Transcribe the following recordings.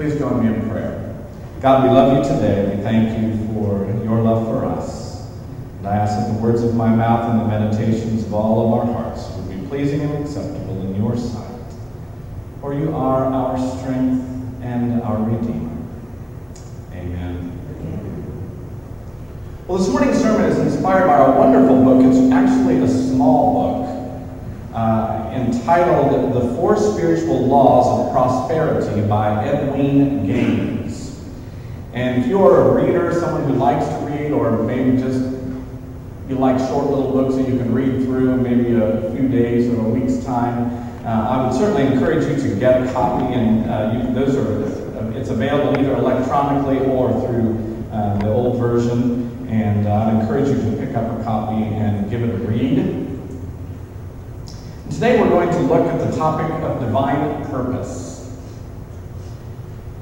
Please join me in prayer. God, we love you today. We thank you for your love for us. And I ask that the words of my mouth and the meditations of all of our hearts would be pleasing and acceptable in your sight. For you are our strength and our Redeemer. Amen. Well, this morning's sermon is inspired by a wonderful book. It's actually a small book uh, entitled The Four Spiritual Laws of Prosperity by Edwene Gaines. And if you're a reader, someone who likes to read, or maybe just you like short little books that you can read through maybe a few days or a week's time, uh, I would certainly encourage you to get a copy, and uh, you, those are it's available either electronically or through uh, the old version. And uh, I'd encourage you to pick up a copy and give it a read. Today we're going to look at the topic of divine purpose.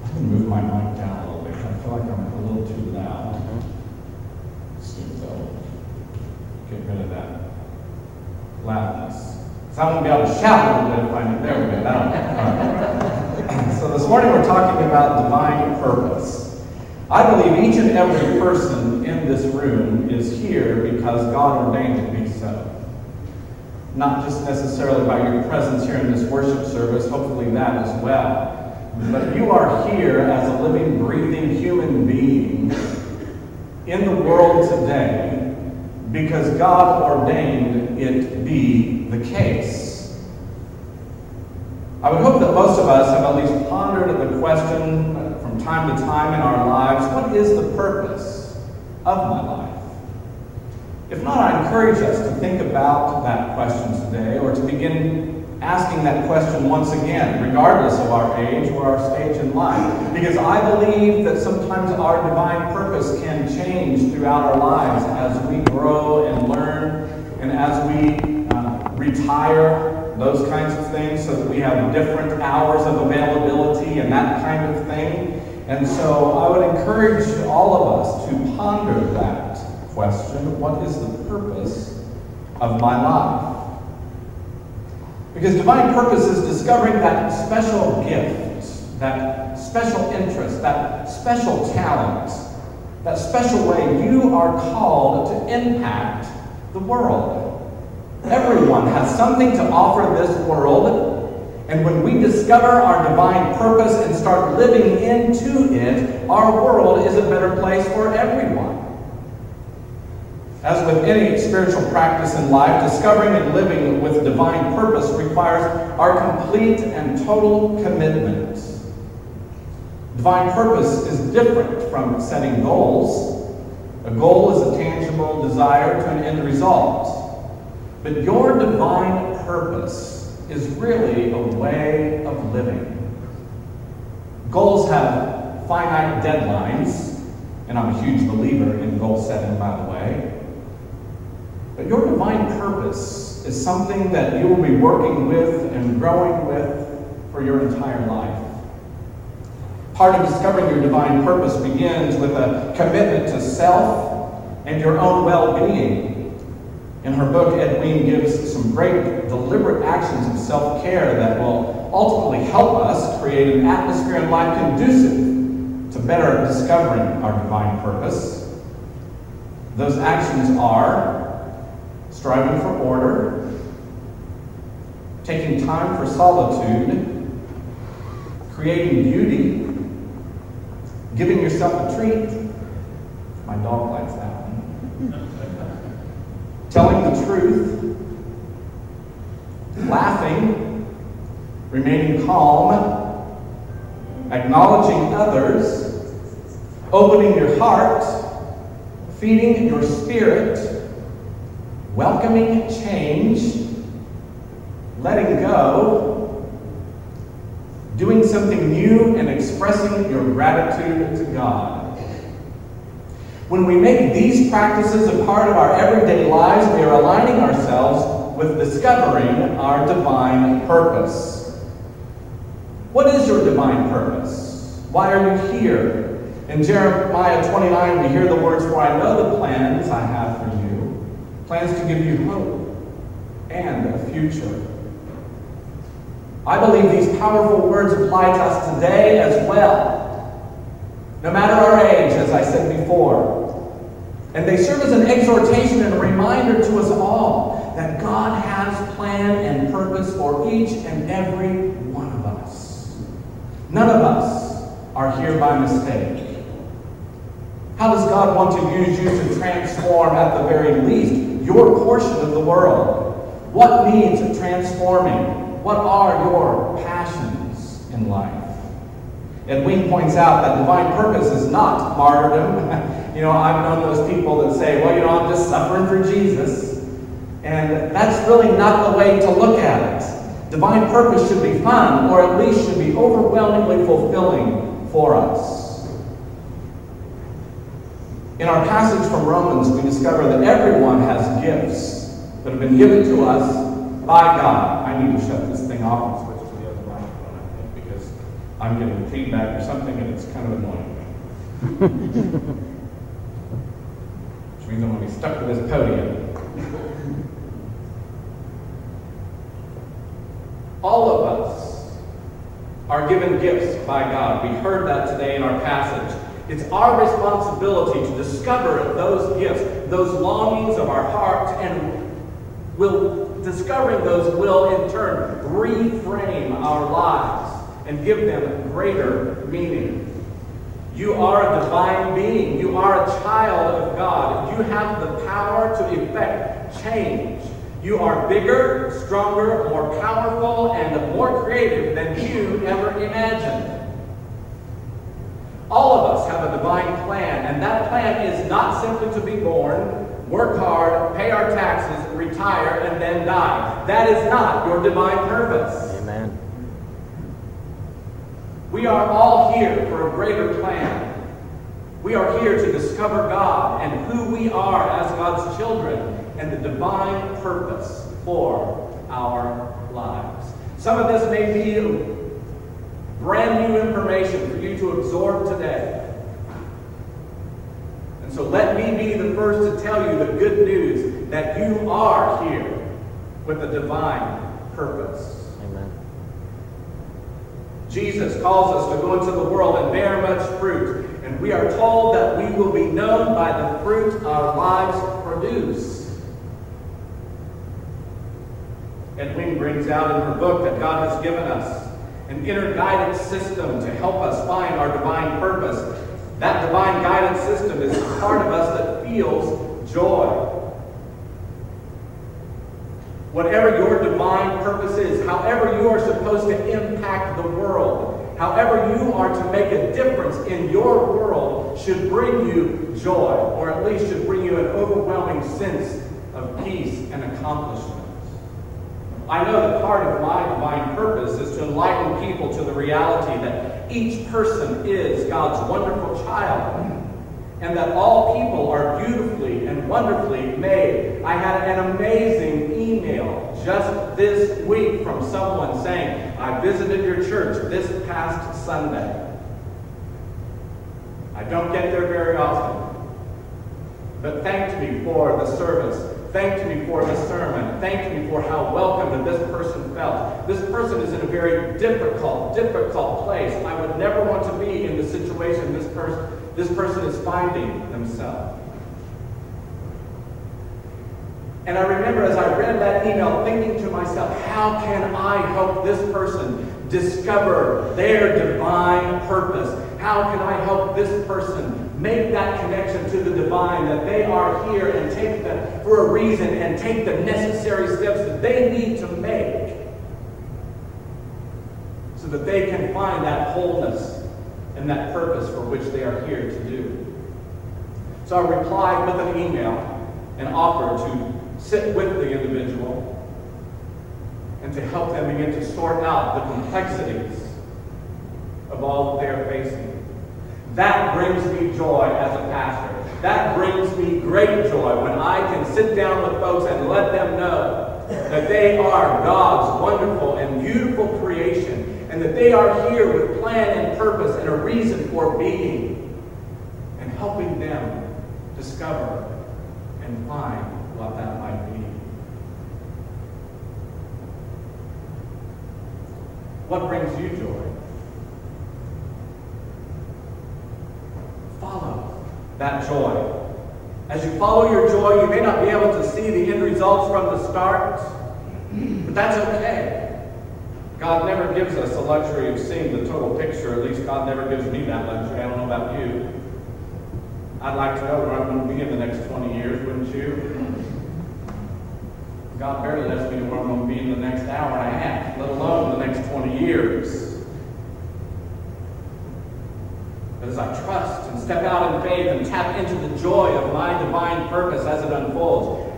I'm going to move my mic down a little bit. I feel like I'm a little too loud. Uh-huh. Let's see get rid of that loudness. So I won't be able to shout a little bit if I there we go. So this morning we're talking about divine purpose. I believe each and every person in this room is here because God ordained it to be so not just necessarily by your presence here in this worship service, hopefully that as well. But you are here as a living, breathing human being in the world today because God ordained it be the case. I would hope that most of us have at least pondered the question from time to time in our lives what is the purpose of my life? If not, I encourage us to think about that question today or to begin asking that question once again, regardless of our age or our stage in life. Because I believe that sometimes our divine purpose can change throughout our lives as we grow and learn and as we uh, retire, those kinds of things, so that we have different hours of availability and that kind of thing. And so I would encourage all of us to ponder that question what is the purpose of my life? Because divine purpose is discovering that special gift, that special interest, that special talent, that special way you are called to impact the world. Everyone has something to offer this world, and when we discover our divine purpose and start living into it, our world is a better place for everyone. As with any spiritual practice in life, discovering and living with divine purpose requires our complete and total commitment. Divine purpose is different from setting goals. A goal is a tangible desire to an end result. But your divine purpose is really a way of living. Goals have finite deadlines, and I'm a huge believer in goal setting, by the way. But your divine purpose is something that you will be working with and growing with for your entire life. Part of discovering your divine purpose begins with a commitment to self and your own well being. In her book, Edwene gives some great deliberate actions of self care that will ultimately help us create an atmosphere in life conducive to better discovering our divine purpose. Those actions are striving for order, taking time for solitude, creating beauty, giving yourself a treat. My dog likes that one. Telling the truth, laughing, remaining calm, acknowledging others, opening your heart, feeding your spirit welcoming change, letting go, doing something new, and expressing your gratitude to God. When we make these practices a part of our everyday lives, we are aligning ourselves with discovering our divine purpose. What is your divine purpose? Why are you here? In Jeremiah 29, we hear the words, For I know the plans I have for you plans to give you hope and a future. I believe these powerful words apply to us today as well. No matter our age, as I said before. And they serve as an exhortation and a reminder to us all that God has plan and purpose for each and every one of us. None of us are here by mistake. How does God want to use you to transform, at the very least, your portion of the world? What needs of transforming? What are your passions in life? Edwene points out that divine purpose is not martyrdom. you know, I've known those people that say, well, you know, I'm just suffering for Jesus. And that's really not the way to look at it. Divine purpose should be fun, or at least should be overwhelmingly fulfilling for us. In our passage from Romans, we discover that everyone has gifts that have been given to us by God. I need to shut this thing off and switch to the other microphone, I think, because I'm getting feedback or something and it's kind of annoying Which means I'm going to be stuck to this podium. All of us are given gifts by God. We heard that today in our passage. It's our responsibility to discover those gifts, those longings of our hearts, and will discovering those will in turn reframe our lives and give them greater meaning. You are a divine being. You are a child of God. You have the power to effect change. You are bigger, stronger, more powerful, and more creative than you ever imagined. All of us have a divine plan, and that plan is not simply to be born, work hard, pay our taxes, retire, and then die. That is not your divine purpose. Amen. We are all here for a greater plan. We are here to discover God and who we are as God's children and the divine purpose for our lives. Some of this may be brand new information for you to absorb today. And so let me be the first to tell you the good news that you are here with a divine purpose. Amen. Jesus calls us to go into the world and bear much fruit. And we are told that we will be known by the fruit our lives produce. Edwene brings out in her book that God has given us an inner guidance system to help us find our divine purpose. That divine guidance system is the part of us that feels joy. Whatever your divine purpose is, however you are supposed to impact the world, however you are to make a difference in your world, should bring you joy, or at least should bring you an overwhelming sense of peace and accomplishment. I know that part of my divine purpose is to enlighten people to the reality that each person is God's wonderful child and that all people are beautifully and wonderfully made. I had an amazing email just this week from someone saying, I visited your church this past Sunday. I don't get there very often, but thanked me for the service thanked me for this sermon, thanked me for how welcome this person felt. This person is in a very difficult, difficult place. I would never want to be in the situation this person this person is finding themselves. And I remember as I read that email thinking to myself, how can I help this person discover their divine purpose? How can I help this person make that connection to the divine, that they are here and take the, for a reason and take the necessary steps that they need to make so that they can find that wholeness and that purpose for which they are here to do. So I replied with an email and offered to sit with the individual and to help them begin to sort out the complexities of all that they are facing. That brings me joy as a pastor. That brings me great joy when I can sit down with folks and let them know that they are God's wonderful and beautiful creation and that they are here with plan and purpose and a reason for being and helping them discover and find what that might be. What brings you joy? Follow that joy. As you follow your joy, you may not be able to see the end results from the start, but that's okay. God never gives us the luxury of seeing the total picture. At least God never gives me that luxury. I don't know about you. I'd like to know where I'm going to be in the next 20 years, wouldn't you? God barely lets me know where I'm going to be in the next hour and a half, let alone the next 20 years. As I trust and step out in faith and tap into the joy of my divine purpose as it unfolds,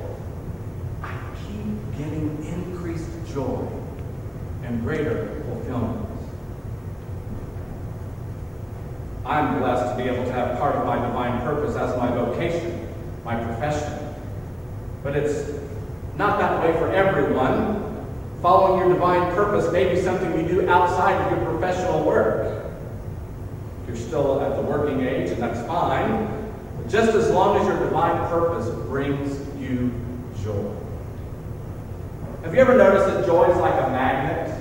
I keep getting increased joy and greater fulfillment. I'm blessed to be able to have part of my divine purpose as my vocation, my profession. But it's not that way for everyone. Following your divine purpose may be something you do outside of your professional work. You're still at the working age, and that's fine, but just as long as your divine purpose brings you joy. Have you ever noticed that joy is like a magnet?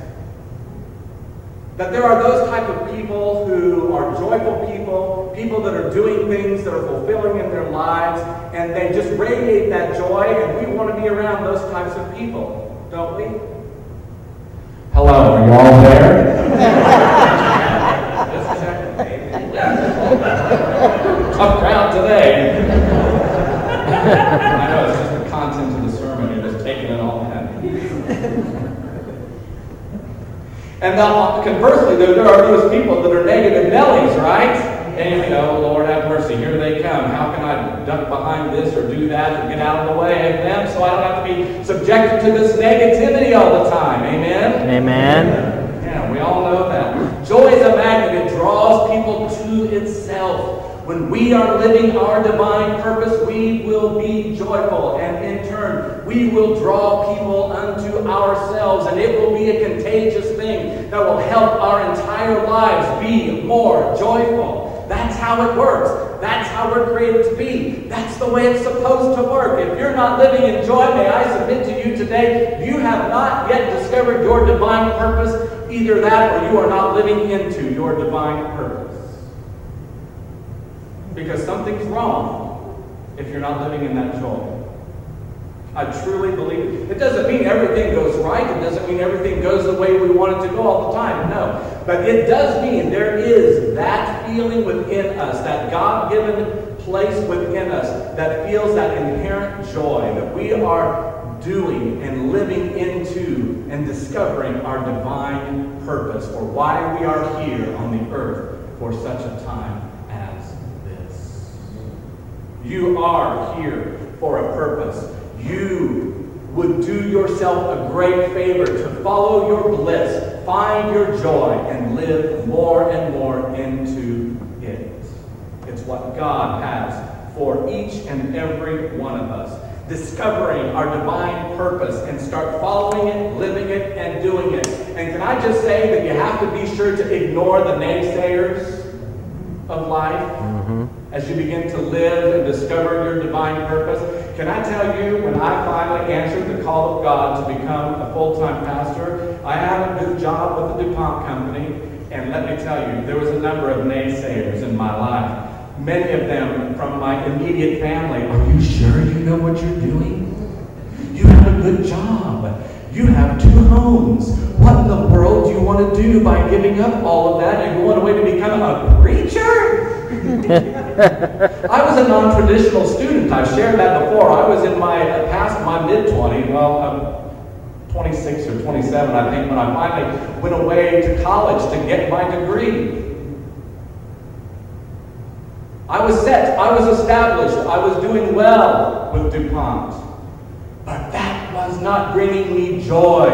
That there are those type of people who are joyful people, people that are doing things that are fulfilling in their lives, and they just radiate that joy, and we want to be around those types of people, don't we? Hello, are you all there? just checking, baby. Tough crowd today. I know it's just the content of the sermon, you're just taking it all in. And now, conversely, there, there are those people that are negative Nellies, right? And you know, Lord have mercy, here they come. How can I duck behind this or do that or get out of the way of them so I don't have to be subjected to this negativity all the time? Amen? Amen. Yeah, we all know that. Joy is a magnet, it draws people to itself. When we are living our divine purpose, we will be joyful, and in turn, we will draw people unto ourselves, and it will be a contagious thing that will help our entire lives be more joyful. That's how it works. That's how we're created to be. That's the way it's supposed to work. If you're not living in joy, may I submit to you today, you have not yet discovered your divine purpose. Either that or you are not living into your divine purpose. Because something's wrong if you're not living in that joy. I truly believe it. It doesn't mean everything goes right. It doesn't mean everything goes the way we want it to go all the time. No. But it does mean there is that feeling within us, that God given place within us that feels that inherent joy that we are doing and living into and discovering our divine purpose for why we are here on the earth for such a time as this. You are here for a purpose. You would do yourself a great favor to follow your bliss, find your joy, and live more and more into it. It's what God has for each and every one of us. Discovering our divine purpose and start following it, living it, and doing it. And can I just say that you have to be sure to ignore the naysayers of life mm-hmm. As you begin to live and discover your divine purpose? Can I tell you, when I finally answered the call of God to become a full time pastor, I had a good job with the DuPont Company, and let me tell you, there was a number of naysayers in my life. Many of them from my immediate family. Are you sure you know what you're doing? You have a good job. You have two homes. What in the world do you want to do by giving up all of that and going away to become a preacher? I was a non-traditional student. I've shared that before. I was in my uh, past my mid 20, well, I'm 26 or 27, I think, when I finally went away to college to get my degree. I was set. I was established. I was doing well with DuPont. But that was not bringing me joy.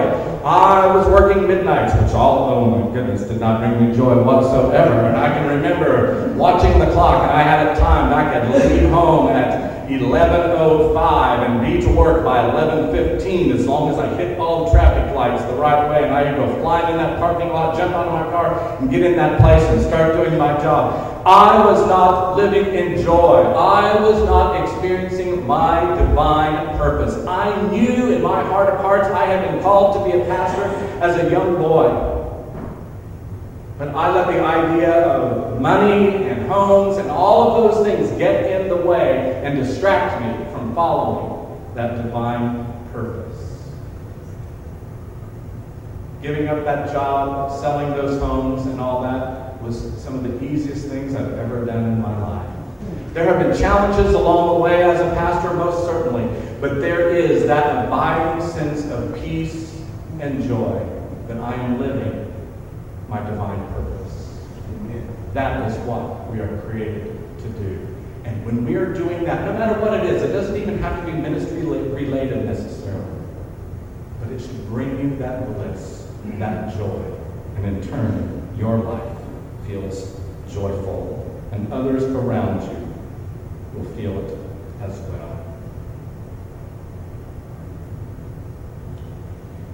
I was working midnights, which all, oh my goodness, did not bring me joy whatsoever. And I can remember watching the clock, and I had it timed. I could leave home at 11.05 and be to work by 11.15 as long as I hit all the traffic lights the right way. And I could go flying in that parking lot, jump out of my car, and get in that place and start doing my job. I was not living in joy. I was not experiencing my divine purpose. I knew in my heart of hearts I had been called to be a pastor as a young boy. But I let the idea of money and homes and all of those things get in the way and distract me from following that divine purpose. Giving up that job, selling those homes, and all that was some of the easiest things I've ever done in my life. There have been challenges along the way as a pastor, most certainly, but there is that abiding sense of peace and joy that I am living my divine purpose. Amen. That is what we are created to do. And when we are doing that, no matter what it is, it doesn't even have to be ministry related necessarily, but it should bring you that bliss, that joy, and in turn, your life feels joyful, and others around you will feel it as well.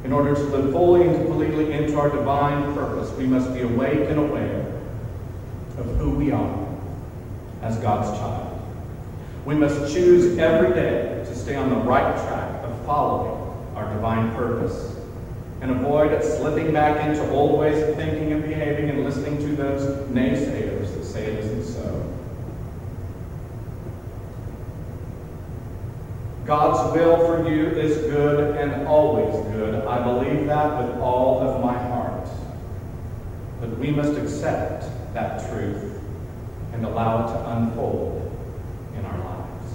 In order to live fully and completely into our divine purpose, we must be awake and aware of who we are as God's child. We must choose every day to stay on the right track of following our divine purpose and avoid slipping back into old ways of thinking and behaving and listening to those naysayers that say it isn't so. God's will for you is good and always good. I believe that with all of my heart. But we must accept that truth and allow it to unfold in our lives.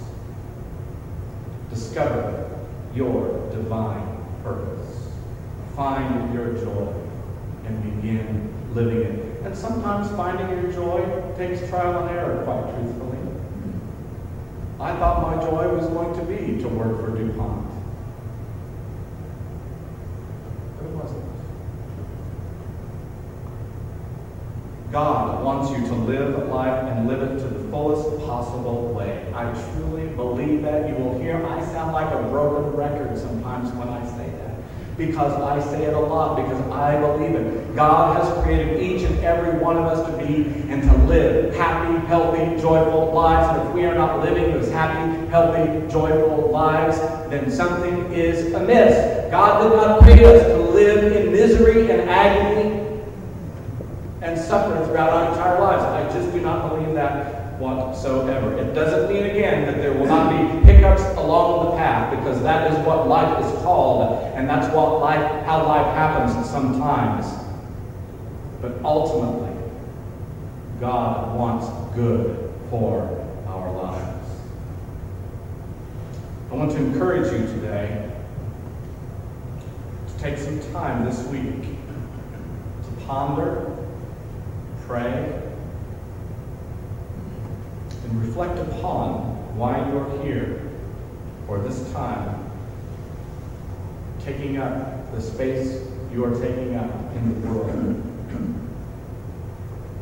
Discover your divine purpose. Find your joy and begin living it. And sometimes finding your joy takes trial and error, quite truthfully. I thought my joy was going to be to work for DuPont. But it wasn't. God wants you to live life and live it to the fullest possible way. I truly believe that. You will hear I sound like a broken record sometimes when I say because I say it a lot, because I believe it. God has created each and every one of us to be and to live happy, healthy, joyful lives. And if we are not living those happy, healthy, joyful lives, then something is amiss. God did not create us to live in misery and agony and suffering throughout our entire lives. I just do not believe that whatsoever. It doesn't mean, again, that there will not be hiccups along the path, because that is what life is called, and that's what life, how life happens sometimes. But ultimately, God wants good for our lives. I want to encourage you today to take some time this week to ponder, pray, and reflect upon why you're here for this time, taking up the space you are taking up in the world.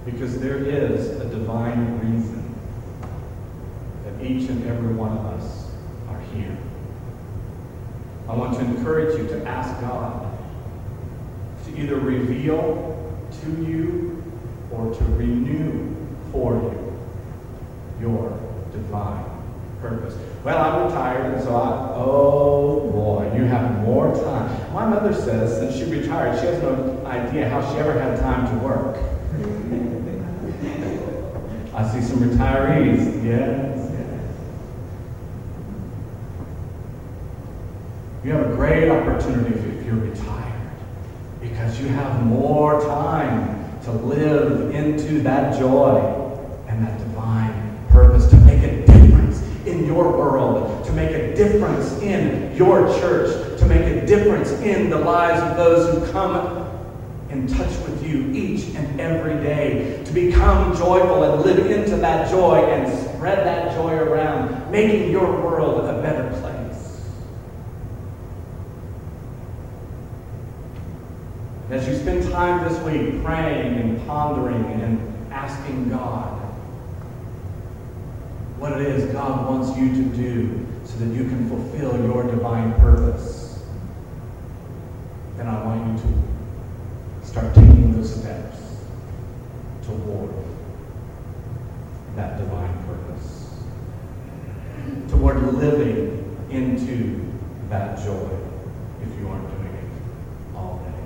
Because there is a divine reason that each and every one of us are here. I want to encourage you to ask God to either reveal to you or to renew for you divine purpose. Well, I'm retired, and so I, oh boy, you have more time. My mother says since she retired, she has no idea how she ever had time to work. I see some retirees, yes. You have a great opportunity if you're retired because you have more time to live into that joy your church, to make a difference in the lives of those who come in touch with you each and every day, to become joyful and live into that joy and spread that joy around, making your world a better place. As you spend time this week praying and pondering and asking God, what it is God wants you to do so that you can fulfill your divine purpose, then I want you to start taking those steps toward that divine purpose, toward living into that joy if you aren't doing it all day.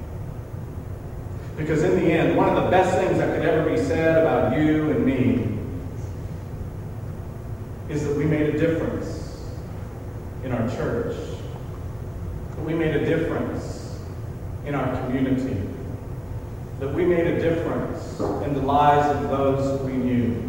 Because in the end, one of the best things that could ever be said about you and me is that we made a difference church, that we made a difference in our community, that we made a difference in the lives of those we knew.